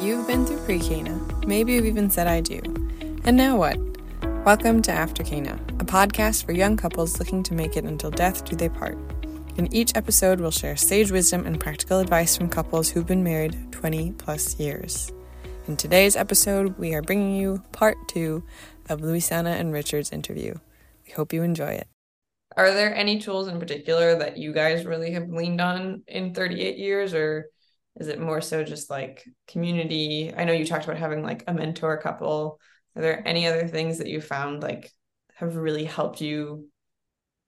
You've been through pre Cana. Maybe you've even said I do. And now what? Welcome to After Cana, a podcast for young couples looking to make it until death do they part. In each episode, we'll share sage wisdom and practical advice from couples who've been married 20 plus years. In today's episode, we are bringing you part two of Luisana and Richard's interview. We hope you enjoy it. Are there any tools in particular that you guys really have leaned on in 38 years, or is it more so just like community? I know you talked about having like a mentor couple. Are there any other things that you found like have really helped you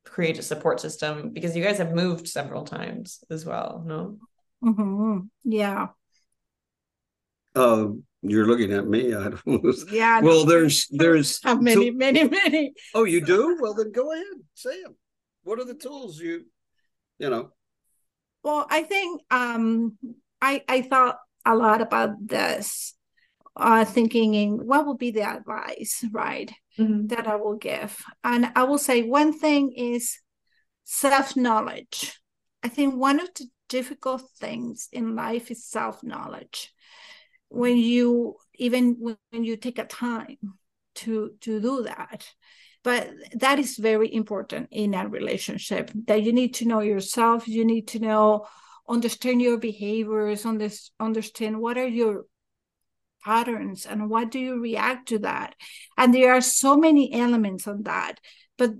create a support system? Because you guys have moved several times as well, no? Mm-hmm. Yeah. Uh, you're looking at me. I don't know. Yeah. Well, there's there's Have many, tool- many, many. Oh, you do? Well, then go ahead. Say them. What are the tools you, you know? Well, I think um I I thought a lot about this, uh thinking in what will be the advice, right? Mm-hmm. that I will give. And I will say one thing is self knowledge. I think one of the difficult things in life is self knowledge. When you, even when you take a time to, to do that. But that is very important in a relationship that you need to know yourself, you need to know, understand your behaviors, under, understand what are your patterns and what do you react to that. And there are so many elements on that but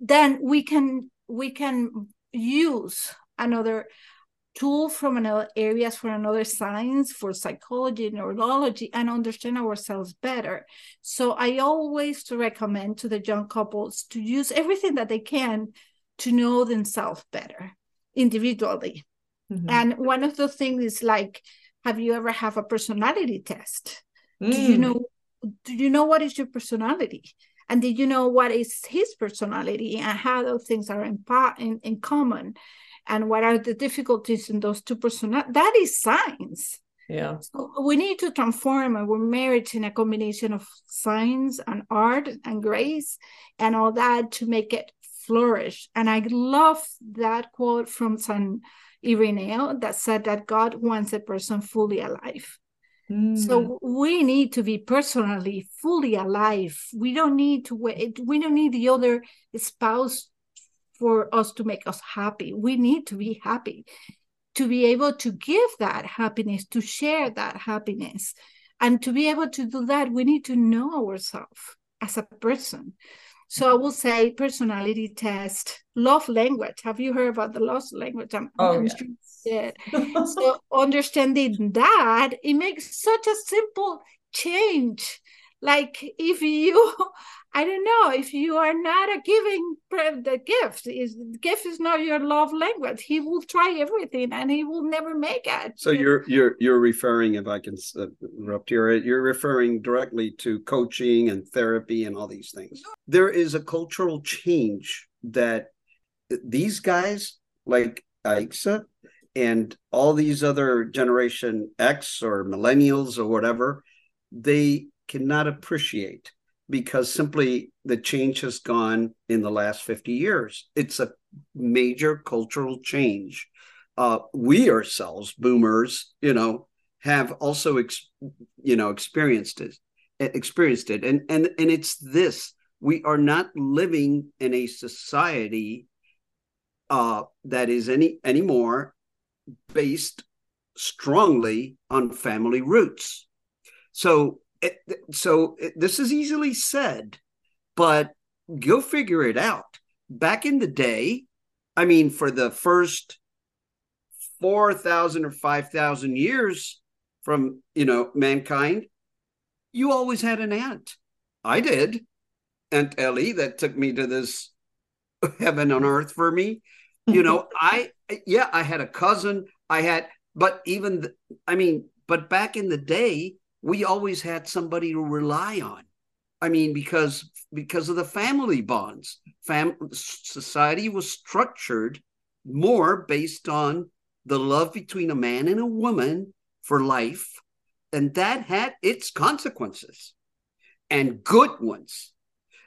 then we can we can use another tool from another areas for another science for psychology neurology and understand ourselves better. So i always recommend to the young couples to use everything that they can to know themselves better individually Mm-hmm. and one of the things is like have you ever have a personality test do you Mm. know do you know what is your personality and did you know what is his personality and how those things are in, in, in common and what are the difficulties in those two personal that is science Yeah. so we need to transform our marriage in a combination of science and art and grace and all that to make it flourish and i love that quote from san ireneo that said that god wants a person fully alive Mm. so we need to be personally fully alive. We don't need to wait. We don't need the other spouse for us to make us happy. We need to be happy to be able to give that happiness, to share that happiness. And to be able to do that, we need to know ourselves as a person. So I will say personality test, love language. Have you heard about the love language? I'm, Oh, I'm yeah. sure so understanding that it makes such a simple change like if you i don't know if you are not a giving the gift is gift is not your love language. He will try everything and he will never make it. So you're you're you're referring, if I can uh, interrupt here, you're referring directly to coaching and therapy and all these things. There is a cultural change that these guys, like Aixa and all these other Generation X or millennials or whatever, they cannot appreciate because simply the change has gone in the last 50 years. It's a major cultural change uh, we ourselves, boomers, you know, have also, ex- you know, experienced it, experienced it, and and and it's this: we are not living in a society uh, that is any anymore based strongly on family roots. So, it, so it, this is easily said, but go figure it out. Back in the day, I mean, for the first 4,000 or 5,000 years from, you know, mankind, you always had an aunt. I did. Aunt Ellie that took me to this heaven on earth for me. You know, I, yeah, I had a cousin. I had, but even, the, I mean, but back in the day, we always had somebody to rely on. I mean, because because of the family bonds, fam society was structured more based on the love between a man and a woman for life, and that had its consequences and good ones.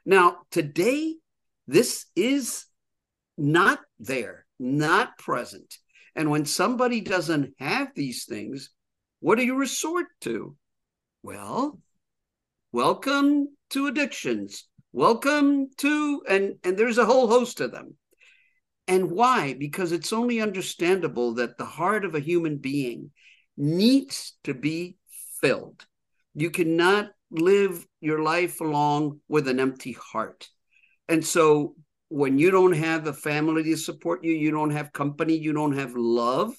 Now, today, this is not there, not present. And when somebody doesn't have these things, what do you resort to? Well, welcome to addictions. Welcome to, and, and there's a whole host of them. And why? Because it's only understandable that the heart of a human being needs to be filled. You cannot live your life along with an empty heart. And so when you don't have a family to support you, you don't have company, you don't have love,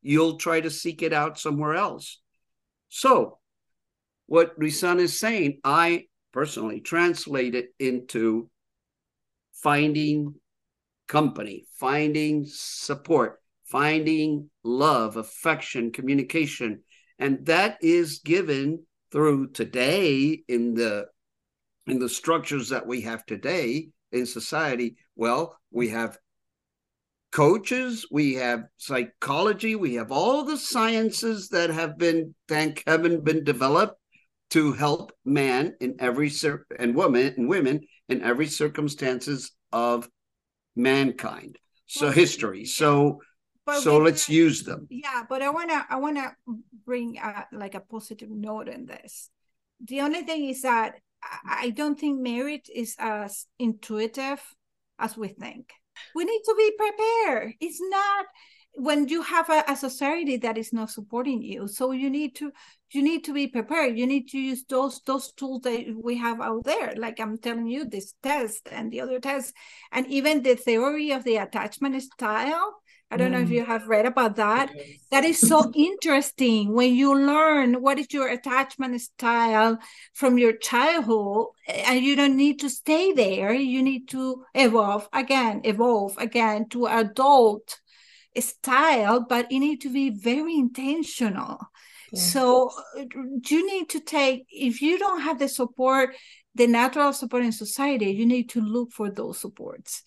you'll try to seek it out somewhere else. So, what Risan is saying, I personally translate it into finding company, finding support, finding love, affection, communication. And that is given through today in the in the structures that we have today in society well we have coaches we have psychology we have all the sciences that have been thank heaven been developed to help man in every cir- and woman and women in every circumstances of mankind. So well, history. so so let's use them. yeah but i want to i want to bring uh, like a positive note in this. The only thing is that I don't think marriage is as intuitive as we think. We need to be prepared. It's not when you have a, a, society that is not supporting you. So you need to you need to be prepared you need to use those those tools that we have out there like i'm telling you this test and the other test and even the theory of the attachment style I don't mm. know if mm. you have read about that. That is so interesting when you learn what is your attachment style from your childhood, and you don't need to stay there. You need to evolve again, evolve again to adult style, but you need to be very intentional. So you need to take if you don't have the support the natural support in society, you need to look for those supports.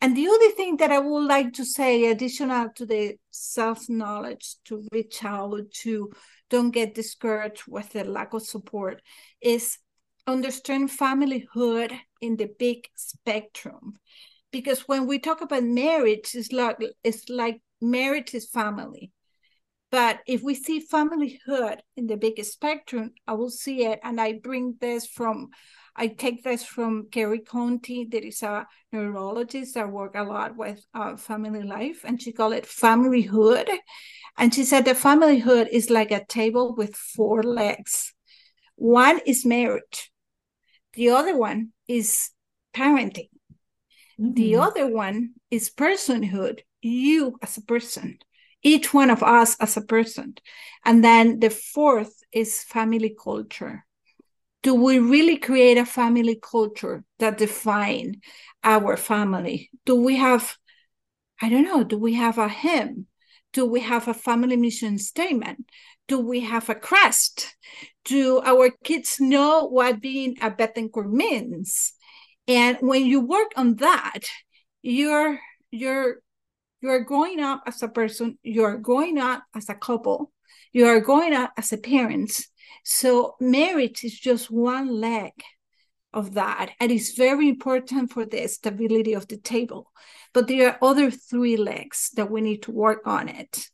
And the other thing that I would like to say, additional to the self knowledge, to reach out, to don't get discouraged with the lack of support, is understand familyhood in the big spectrum. Because when we talk about marriage, it's like it's like marriage is family. But if we see familyhood in the big spectrum, I will see it. And I bring this from I take this from Kerry Conti. There is a neurologist that work a lot with uh, family life, and she called it familyhood. And she said the familyhood is like a table with four legs. One is marriage. The other one is parenting. Mm-hmm. The other one is personhood, you as a person, each one of us as a person. And then the fourth is family culture. Do we really create a family culture that define our family? Do we have i don't know do we have a hymn? Do we have a family mission statement? Do we have a crest? Do our kids know what being a Bethencourt means? And when you work on that you're you're you're growing up as a person you're growing up as a couple you are growing up as a parent. So marriage is just one leg of that and it's very important for the stability of the table. But there are other three legs that we need to work on it.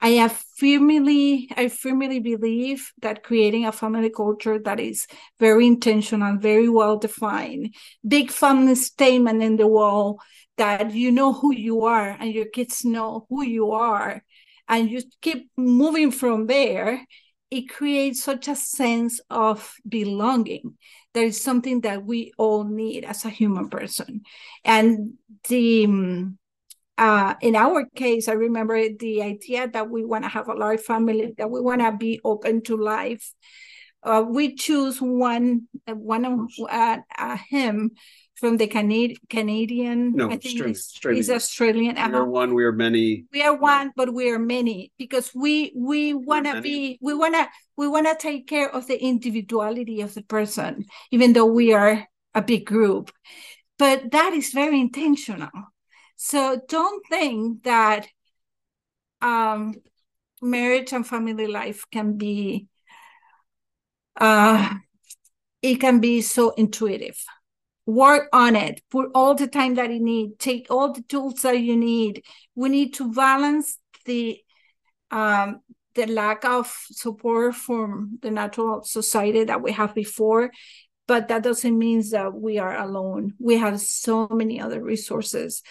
I have firmly i firmly believe that creating a family culture that is very intentional very well defined big family statement in the wall that you know who you are and your kids know who you are and you keep moving from there it creates such a sense of belonging. There is something that we all need as a human person. And the um, uh, in our case, I remember the idea that we want to have a large family, that we want to be open to life. Uh, we choose one one of uh, uh, hymn from the Canadian Canadian. No, I think Australian. He's, Australian. he's Australian. We are one. We are many. We are one, but we are many because we we want to be. We want to we want to take care of the individuality of the person, even though we are a big group. But that is very intentional. So don't think that um, marriage and family life can be uh, it can be so intuitive work on it put all the time that you need take all the tools that you need. We need to balance the um the lack of support from the natural society that we have before but that doesn't mean that we are alone. We have so many other resources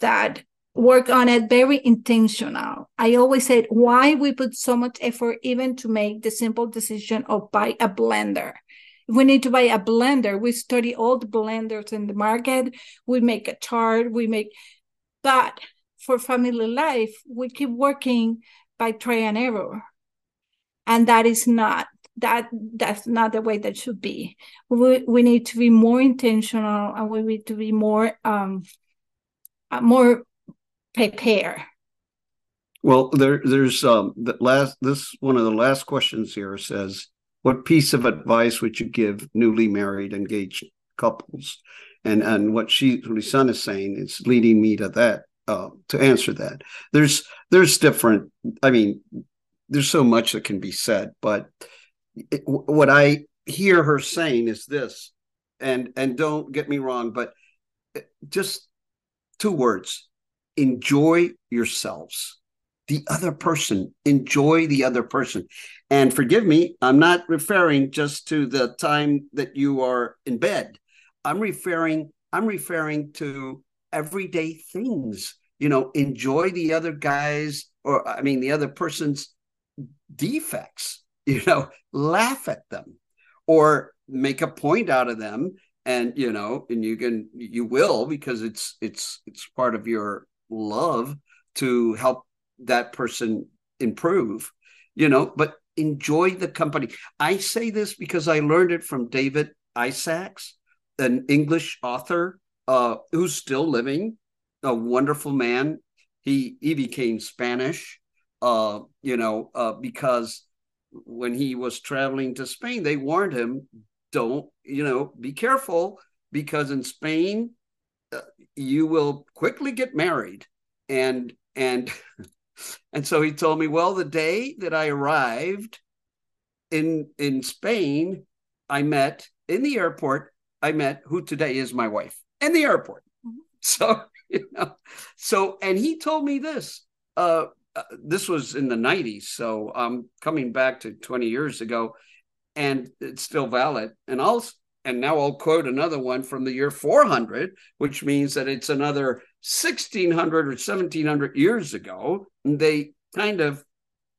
that work on it very intentional. I always said why we put so much effort even to make the simple decision of buy a blender we need to buy a blender. We study all the blenders in the market. We make a chart. We make but for family life we keep working by try and error. And that is not that that's not the way that should be. We, we need to be more intentional and we need to be more um uh, more prepared. Well there there's um the last this one of the last questions here says what piece of advice would you give newly married engaged couples and and what she Lisan is saying is leading me to that uh, to answer that. There's there's different. I mean, there's so much that can be said, but it, what I hear her saying is this, and and don't get me wrong, but uh, just two words: enjoy yourselves. The other person, enjoy the other person. And forgive me, I'm not referring just to the time that you are in bed. I'm referring I'm referring to everyday things. You know, enjoy the other guys or I mean the other person's defects, you know, laugh at them or make a point out of them and you know and you can you will because it's it's it's part of your love to help that person improve you know but enjoy the company i say this because i learned it from david isaacs an english author uh, who's still living, a wonderful man. He he became Spanish, uh, you know, uh, because when he was traveling to Spain, they warned him, "Don't, you know, be careful because in Spain, uh, you will quickly get married." And and and so he told me, "Well, the day that I arrived in in Spain, I met in the airport. I met who today is my wife." in the airport. Mm-hmm. So, you know, so, and he told me this. Uh, uh, this was in the 90s. So I'm coming back to 20 years ago and it's still valid. And I'll, and now I'll quote another one from the year 400, which means that it's another 1600 or 1700 years ago. They kind of,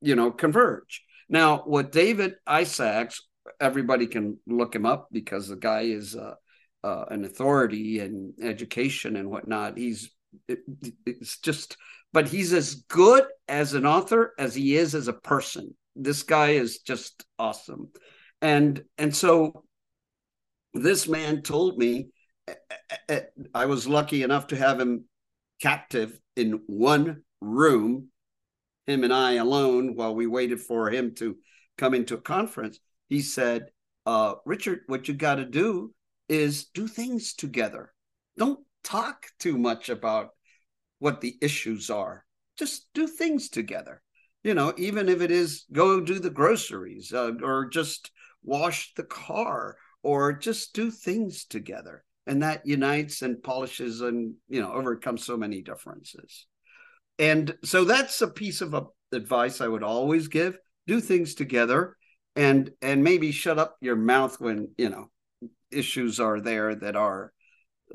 you know, converge. Now, what David Isaacs, everybody can look him up because the guy is, uh, uh, an authority in education and whatnot. He's it, it's just, but he's as good as an author as he is as a person. This guy is just awesome, and and so this man told me I was lucky enough to have him captive in one room, him and I alone, while we waited for him to come into a conference. He said, uh, Richard, what you got to do is do things together. Don't talk too much about what the issues are. Just do things together. You know, even if it is go do the groceries uh, or just wash the car or just do things together. And that unites and polishes and, you know, overcomes so many differences. And so that's a piece of advice I would always give do things together and and maybe shut up your mouth when you know issues are there that are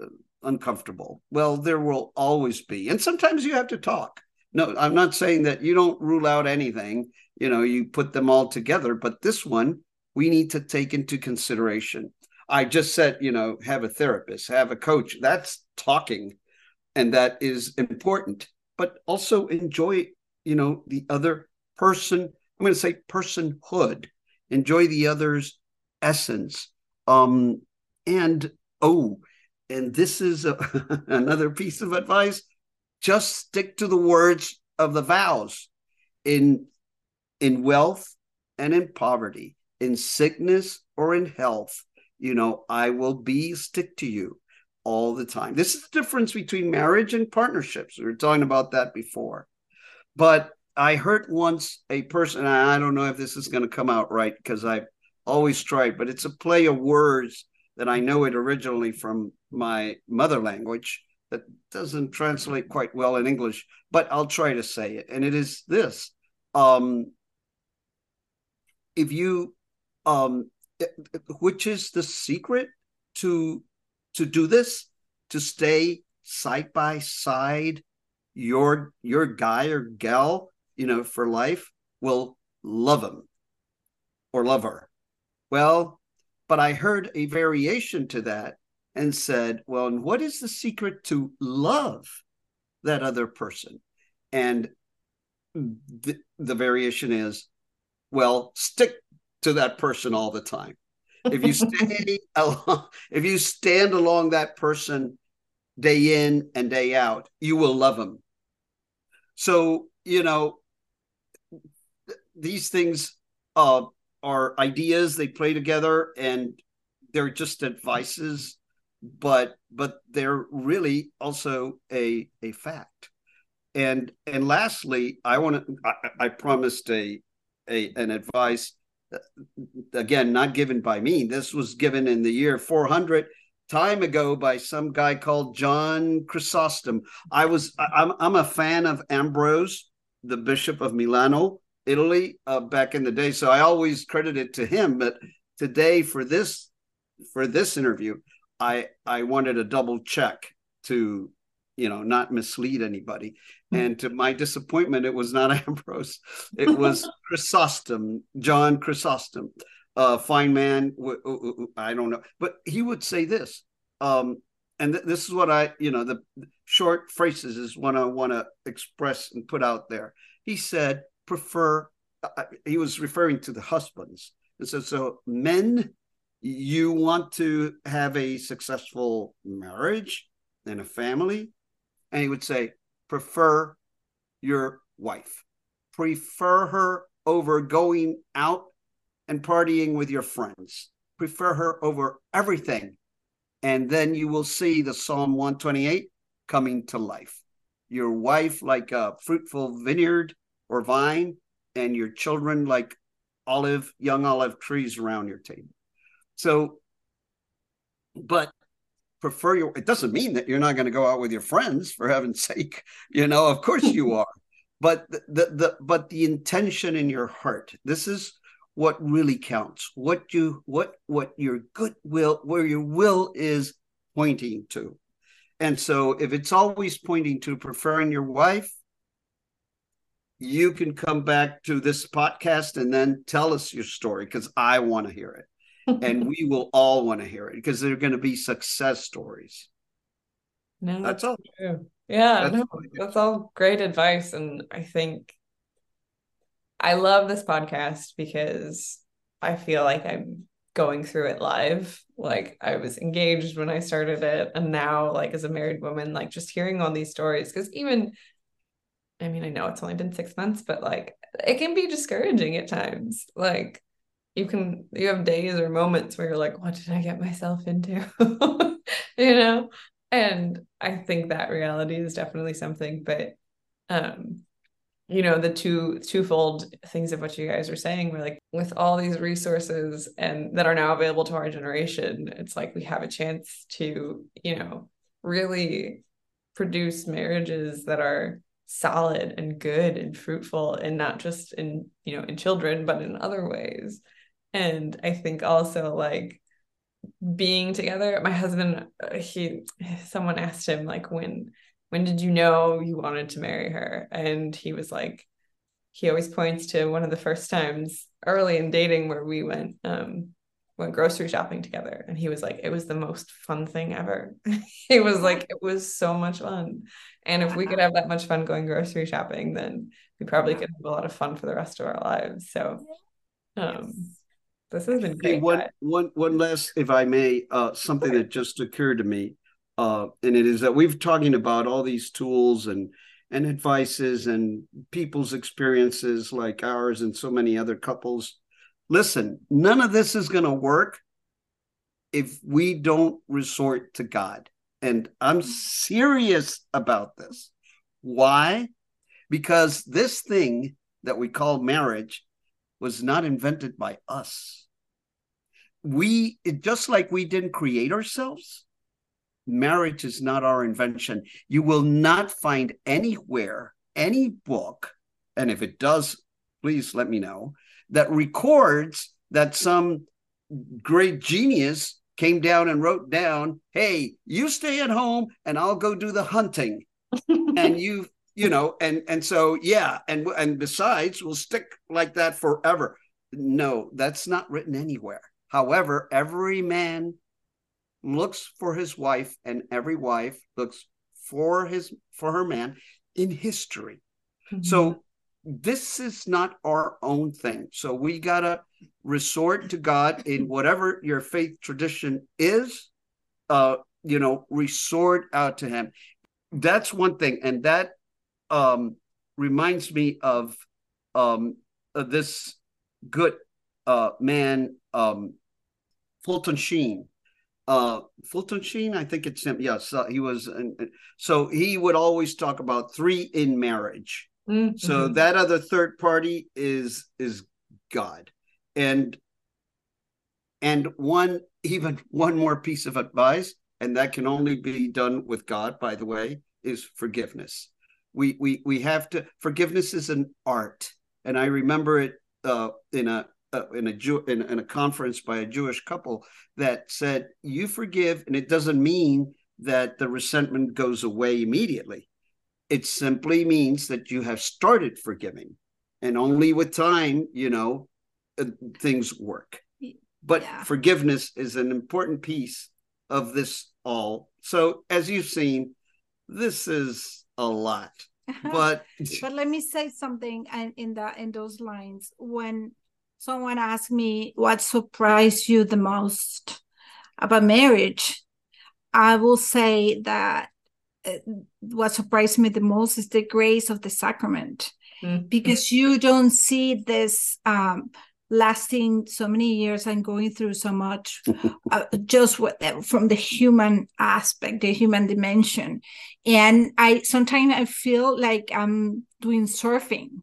uh, uncomfortable. Well, there will always be. And sometimes you have to talk. No, I'm not saying that you don't rule out anything, you know, you put them all together, but this one we need to take into consideration. I just said, you know, have a therapist, have a coach. That's talking and that is important, but also enjoy, you know, the other person. I'm going to say personhood. Enjoy the other's essence um, and oh, and this is a, another piece of advice: just stick to the words of the vows in in wealth and in poverty, in sickness or in health. You know, I will be stick to you all the time. This is the difference between marriage and partnerships. We were talking about that before. But I heard once a person, I don't know if this is going to come out right because I've always tried, but it's a play of words that I know it originally from my mother language that doesn't translate quite well in English, but I'll try to say it. And it is this um, if you um which is the secret to to do this? To stay side by side your your guy or gal you know for life? Will love him or love her. Well but i heard a variation to that and said well and what is the secret to love that other person? And the, the variation is well stick to that person all the time. If you stay along, if you stand along that person day in and day out you will love them so you know these things uh, are ideas they play together and they're just advices but but they're really also a a fact. And and lastly i want to I, I promised a a an advice again not given by me. This was given in the year 400 time ago by some guy called john chrysostom. I was i'm, I'm a fan of ambrose the bishop of milano italy uh, back in the day. So i always credit it to him. But today for this for this interview i i wanted a double check to you know not mislead anybody. Hmm. and to my disappointment it was not ambrose. It was chrysostom john chrysostom a fine man. I don't know. But he would say this um and th- this is what i you know the short phrases is what i want to express and put out there. He said prefer uh, he was referring to the husbands. And so so men you want to have a successful marriage and a family and he would say, prefer your wife, prefer her over going out and partying with your friends, prefer her over everything. And then you will see the Psalm 128 coming to life. Your wife, like a fruitful vineyard or vine, and your children, like olive, young olive trees around your table. So, but prefer your it doesn't mean that you're not going to go out with your friends for heaven's sake you know of course you are. But the, the, the but the intention in your heart this is what really counts. What you what what your goodwill where your will is pointing to. And so if it's always pointing to preferring your wife you can come back to this podcast and then tell us your story because i want to hear it and we will all want to hear it because they're going to be success stories. No, that's, that's all. True. Yeah, that's, no, that's all great advice. And I think I love this podcast because I feel like I'm going through it live. Like I was engaged when I started it, and now, like as a married woman, like just hearing all these stories, because even I mean, I know it's only been six months, but like it can be discouraging at times. Like you can you have days or moments where you're like what did i get myself into? You know? And i think that reality is definitely something but um you know the two twofold things of what you guys are saying we're like with all these resources and that are now available to our generation it's like we have a chance to you know really produce marriages that are solid and good and fruitful and not just in you know in children but in other ways and i think also like being together my husband uh, he someone asked him like when when did you know you wanted to marry her? And he was like he always points to one of the first times early in dating where we went um went grocery shopping together. And he was like it was the most fun thing ever. He was like it was so much fun. And if we could have that much fun going grocery shopping then we probably could have a lot of fun for the rest of our lives. So um this has been great. Hey, one, one, one last, if I may, uh, something that just occurred to me, uh, and it is that we've talking about all these tools and and advices and people's experiences like ours and so many other couples. Listen, none of this is going to work if we don't resort to God. And I'm serious about this. Why? Because this thing that we call marriage was not invented by us. We, just like we didn't create ourselves, marriage is not our invention. You will not find anywhere, any book, and if it does, please let me know, that records that some great genius came down and wrote down, "Hey, you stay at home and I'll go do the hunting." and you you know and and so yeah and and besides we'll stick like that forever no that's not written anywhere however every man looks for his wife and every wife looks for his for her man in history. Mm-hmm. so this is not our own thing. So we got to resort to god in whatever your faith tradition is uh you know resort out to him. That's one thing and that um reminds me of um of this good uh man um fulton sheen. Uh fulton sheen i think it's him. Yes uh, he was so he would always talk about three in marriage. Mm-hmm. so that other third party is is god. And and one even one more piece of advice and that can only be done with god by the way is forgiveness. We we we have to forgiveness is an art. And i remember it uh, in a uh, in a Jew in, in, a conference by a Jewish couple that said you forgive, and it doesn't mean that the resentment goes away immediately. It simply means that you have started forgiving, and only with time, you know, uh, things work. But yeah. forgiveness is an important piece of this all. So, as you've seen, this is a lot. But but let me say something and in that in those lines when someone asked me what surprised you the most about marriage, I will say that uh, what surprised me the most is the grace of the sacrament. Mm-hmm. because you don't see this um, lasting so many years and going through so much uh, just with, from the human aspect the human dimension. And i sometimes i feel like i'm doing surfing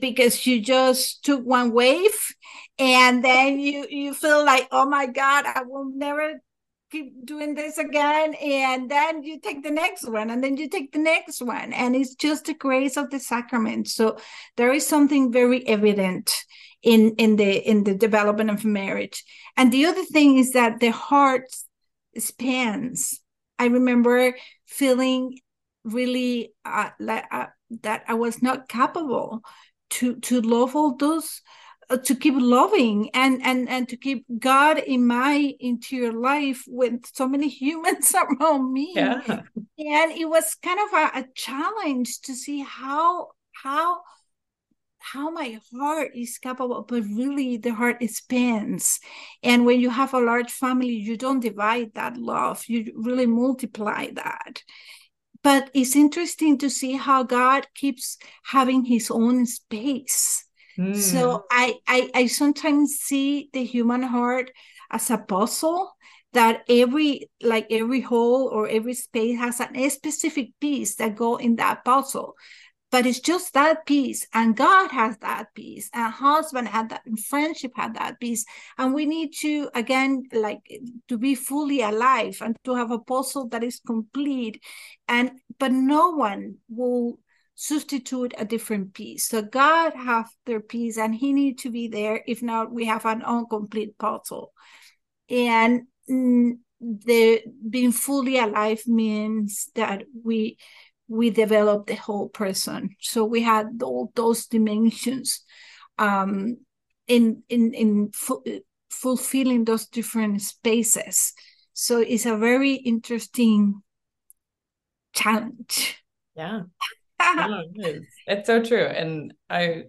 because you just took one wave and then you you feel like oh my god i will never keep doing this again. And then you take the next one and then you take the next one. And it's just the grace of the sacrament. So there is something very evident in in the in the development of marriage. And the other thing is that the heart spans. I remember feeling really uh, like uh, that i was not capable to to love all those uh, to keep loving and and and to keep god in my interior life with so many humans around me. Yeah. and it was kind of a, a challenge to see how how how my heart is capable but really the heart expands. And when you have a large family you don't divide that love. You really multiply that but it's interesting to see how God keeps having his own space. Mm. So I, I I sometimes see the human heart as a puzzle that every like every hole or every space has a specific piece that go in that puzzle but it's just that piece and god has that piece and husband had that and friendship had that piece and we need to again like to be fully alive and to have a puzzle that is complete and but no one will substitute a different piece so god have their piece and he need to be there. If not we have an incomplete puzzle. And mm, the being fully alive means that we we developed the whole person. So we had all those dimensions um, in in in fu- fulfilling those different spaces. So it's a very interesting challenge. Yeah. no, it is. It's so true. And I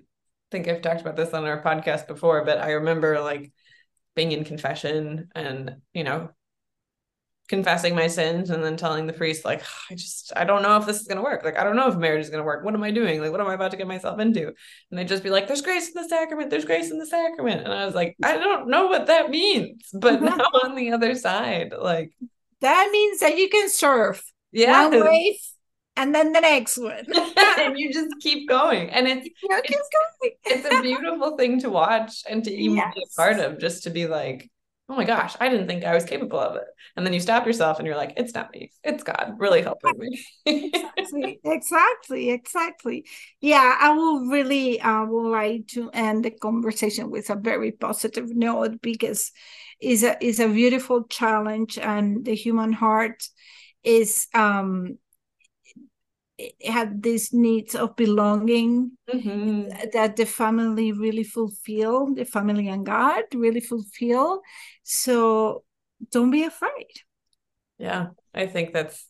think I've talked about this on our podcast before, but I remember like being in confession and, you know, confessing my sins and then telling the priest like i just i don't know if this is going to work. Like i don't know if marriage is going to work. What am i doing? Like what am i about to get myself into? And they'd just be like there's grace in the sacrament. There's grace in the sacrament. And i was like i don't know what that means but uh-huh. now on the other side like that means that you can serve yeah one wave and then the next one. And you just keep going. And it's it's, it's, a beautiful thing to watch and to even yes. be a part of just to be like oh my gosh, I didn't think I was capable of it. And then you stop yourself and you're like, it's not me, it's God really helping me. exactly, exactly, exactly. Yeah, I will really uh, would like to end the conversation with a very positive note because it's a is a beautiful challenge and the human heart is um had these needs of belonging mm-hmm. that the family really fulfill the family and god really fulfill so don't be afraid yeah i think that's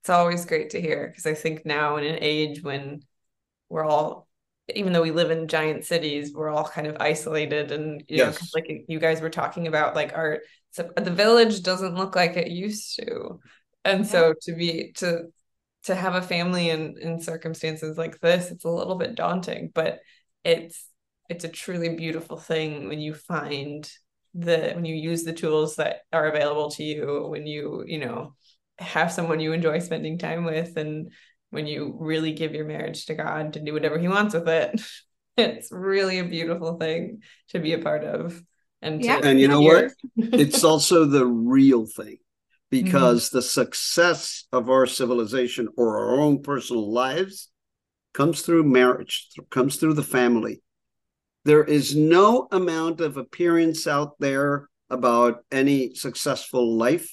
it's always great to hear because i think now in an age when we're all even though we live in giant cities we're all kind of isolated and you yes. know like you guys were talking about like our so the village doesn't look like it used to and yeah. so to be to to have a family in in circumstances like this it's a little bit daunting but it's it's a truly beautiful thing when you find the when you use the tools that are available to you when you you know have someone you enjoy spending time with and when you really give your marriage to God to do whatever he wants with it it's really a beautiful thing to be a part of and yeah. and you know what it's also the real thing because mm-hmm. the success of our civilization or our own personal lives comes through marriage, comes through the family. There is no amount of appearance out there about any successful life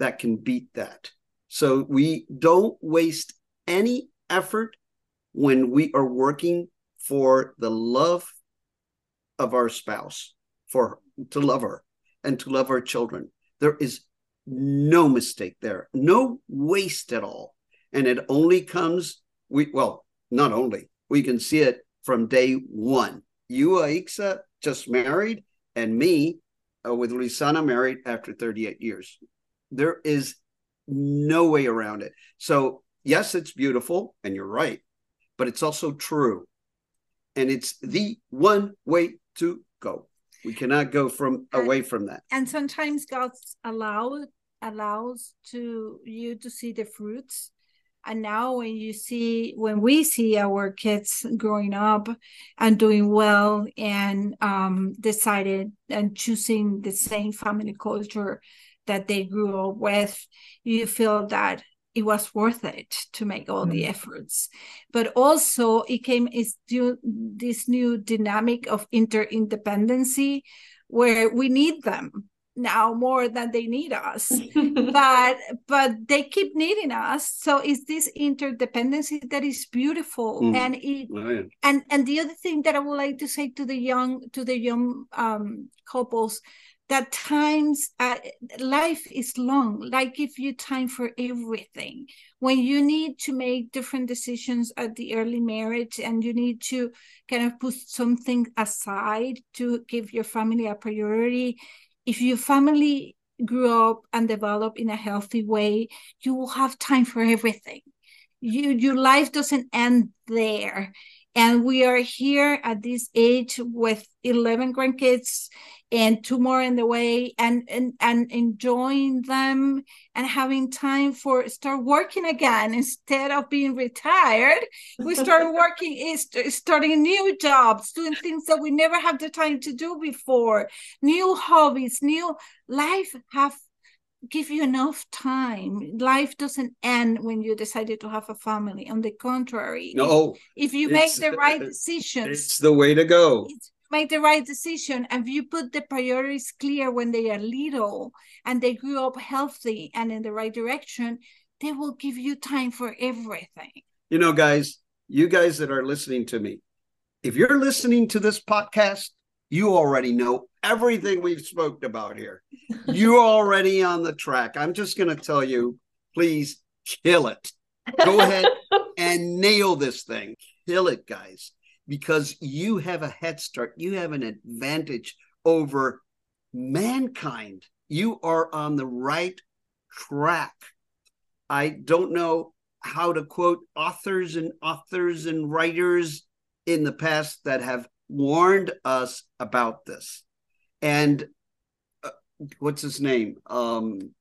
that can beat that. So we don't waste any effort when we are working for the love of our spouse, for to love her and to love our children. There is no mistake there, no waste at all. And it only comes, we well, not only, we can see it from day one. You, Aixa, just married, and me uh, with Luisana married after 38 years. There is no way around it. So, yes, it's beautiful, and you're right, but it's also true. And it's the one way to go. We cannot go from away from that. And sometimes God allows allows to you to see the fruits and now when you see when we see our kids growing up and doing well and um, decided and choosing the same family culture that they grew up with you feel that it was worth it to make all mm-hmm. the efforts but also it came is to this new dynamic of interindependency where we need them now more than they need us. But but they keep needing us. So it's this interdependency that is beautiful. Mm. and it oh, and and the other thing that i would like to say to the young to the young um couples that times uh, life is long. Like if you time for everything. When you need to make different decisions at the early marriage and you need to kind of put something aside to give your family a priority if your family grew up and develop in a healthy way, you will have time for everything. You, your life doesn't end there. And we are here at this age with 11 grandkids and two more in the way and, and, and enjoying them and having time for start working again instead of being retired. We start working, eh, starting new jobs, doing things that we never had the time to do before, new hobbies, new life have give you enough time. Life doesn't end when you decided to have a family. On the contrary, no. If, you make the right decisions, it's the way to go. Make the right decision, and you put the priorities clear when they are little and they grew up healthy and in the right direction, they will give you time for everything. You know, guys, you guys that are listening to me, if you're listening to this podcast, you already know everything we've spoken about here. You're already on the track. I'm just going to tell you, please kill it. Go ahead and nail this thing. Kill it, guys, because you have a head start. You have an advantage over mankind. You are on the right track. I don't know how to quote authors and authors and writers in the past that have warned us about this. And uh, what's his name? Um,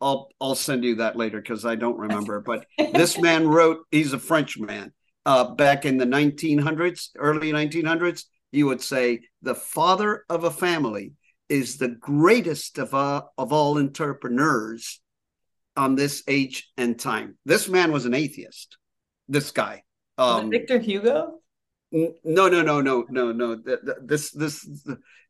I'll I'll send you that later because I don't remember. But this man wrote. He's a Frenchman. Uh, back in the 1900s, early 1900s, he would say the father of a family is the greatest of, uh, of all entrepreneurs on this age and time. This man was an atheist. This guy. Um, Victor Hugo? No, no, no, no, no, no. This, this,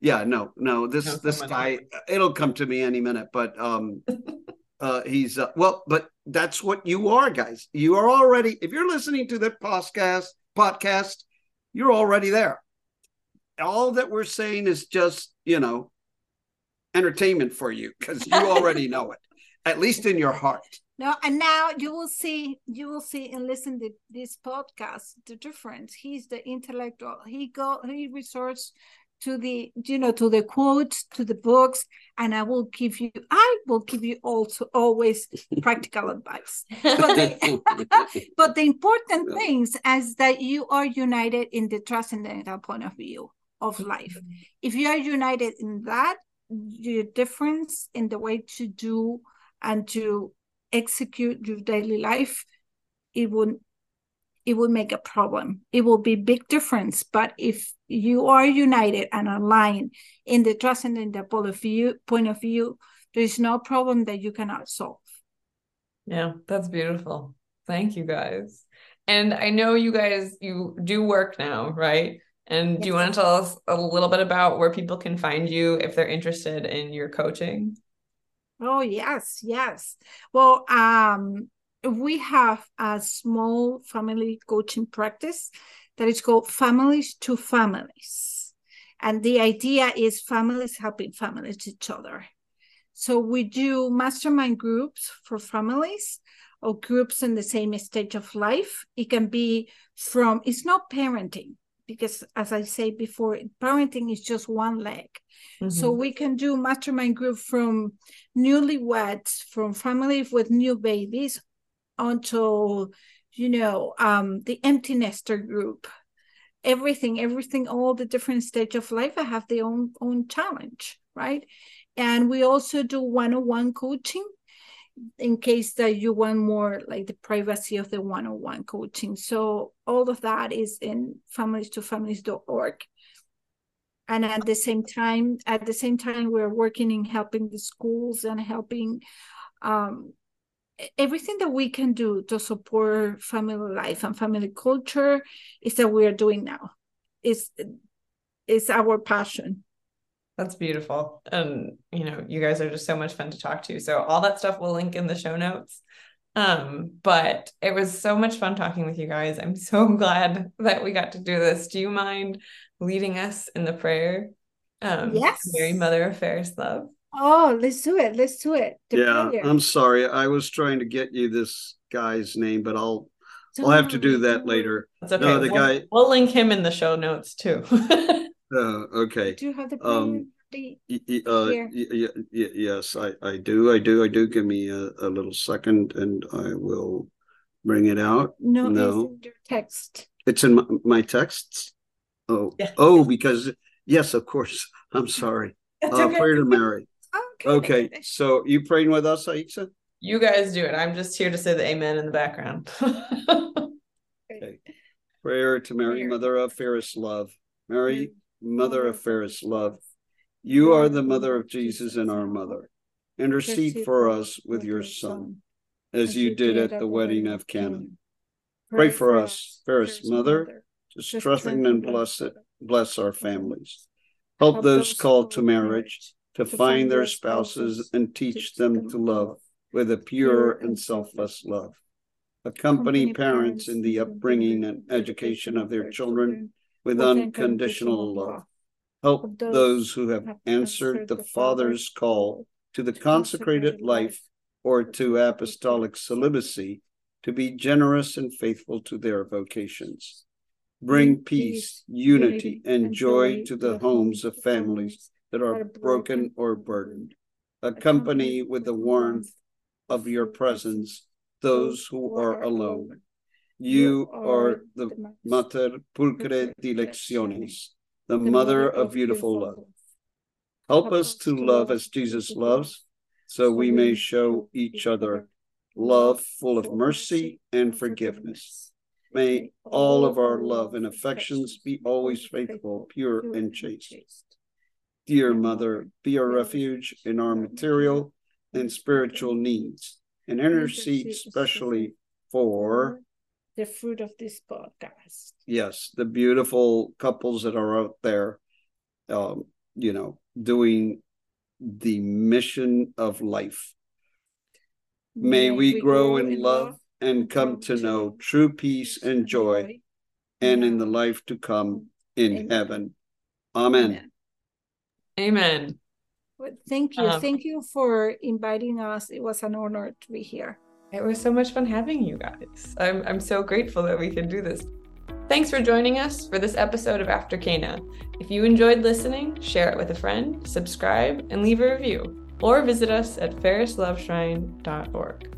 yeah, no, no. This, no, this guy. It'll come to me any minute. But um, uh, he's uh, well. But that's what you are, guys. You are already. If you're listening to the podcast, podcast, you're already there. All that we're saying is just, you know, entertainment for you because you already know it, at least in your heart. No, and now you will see, you will see and listen to this podcast the difference. He's the intellectual. He go, he resorts to the, you know, to the quotes, to the books, and I will give you, I will give you also always practical advice. But the, but the important things is that you are united in the transcendental point of view of life. If you are united in that, your difference in the way to do and to execute your daily life, it would it would make a problem. It will be big difference. But if you are united and aligned in the transcendental point of view, point of view, there is no problem that you cannot solve. Yeah, that's beautiful. Thank you guys. And I know you guys you do work now, right? And yes. do you want to tell us a little bit about where people can find you if they're interested in your coaching? Oh, yes, yes. Well, um, we have a small family coaching practice that is called Families to Families. And the idea is families helping families each other. So we do mastermind groups for families or groups in the same stage of life. It can be from, it's not parenting, because as I said before, parenting is just one leg. Mm-hmm. So we can do mastermind group from newlyweds, from families with new babies, until you know um, the empty nester group. Everything, everything, all the different stage of life I have their own own challenge, right? And we also do one-on-one coaching in case that you want more like the privacy of the one-on-one coaching. So all of that is in families to families.org and at the same time at the same time we're working in helping the schools and helping um, everything that we can do to support family life and family culture is that we are doing now. Is is our passion that's beautiful. And you know, you guys are just so much fun to talk to. So all that stuff we'll link in the show notes. Um, but it was so much fun talking with you guys. I'm so glad that we got to do this. Do you mind leading us in the prayer? Um, yes. Mary, Mother of Fairest Love. Oh, let's do it. Let's do it. The yeah, prayer. I'm sorry. I was trying to get you this guy's name, but I'll I'll have to do that later. That's okay. No, the we'll, guy. We'll link him in the show notes too. Uh, okay. Do you have the um, uh, yes, I, I do. I do. I do. Give me a, a little second and I will bring it out. No, no. it's in your text. It's in my, my texts. Oh, yeah. oh, because yes, of course. I'm sorry. uh, okay. Prayer to Mary. Okay. okay. So you praying with us, Aixa? You guys do it. I'm just here to say the amen in the background. okay. Prayer to Mary, Prayer. Mother of fairest love. Mary, Mother of fairest love, you are the mother of Jesus and our mother. Intercede for us with your Son, as you did at the wedding of Cana. Pray for us, fairest mother, to strengthen and bless it, bless our families. Help those called to marriage to find their spouses and teach them to love with a pure and selfless love. Accompany parents in the upbringing and education of their children with unconditional love. Help those who have answered the Father's call to the consecrated life or to apostolic celibacy to be generous and faithful to their vocations. Bring peace, unity, and joy to the homes of families that are broken or burdened. Accompany with the warmth of your presence those who are alone you are the Mater Pulchrae Dilectionis, the mother of beautiful love. Help us to love as Jesus loves, so we may show each other love full of mercy and forgiveness. May all of our love and affections be always faithful, pure, and chaste. Dear Mother, be our refuge in our material and spiritual needs, and intercede especially for the fruit of this podcast. Yes, the beautiful couples that are out there, um, you know, doing the mission of life. May, May we, we grow, grow in, in love, love and come to know true peace and joy, and in the life to come in Amen. heaven. Amen. Amen. Well, thank you. Um, thank you for inviting us. It was an honor to be here. It was so much fun having you guys. I'm, I'm so grateful that we can do this. Thanks for joining us for this episode of After Cana. If you enjoyed listening, share it with a friend, subscribe, and leave a review, or visit us at fairestloveshrine.org.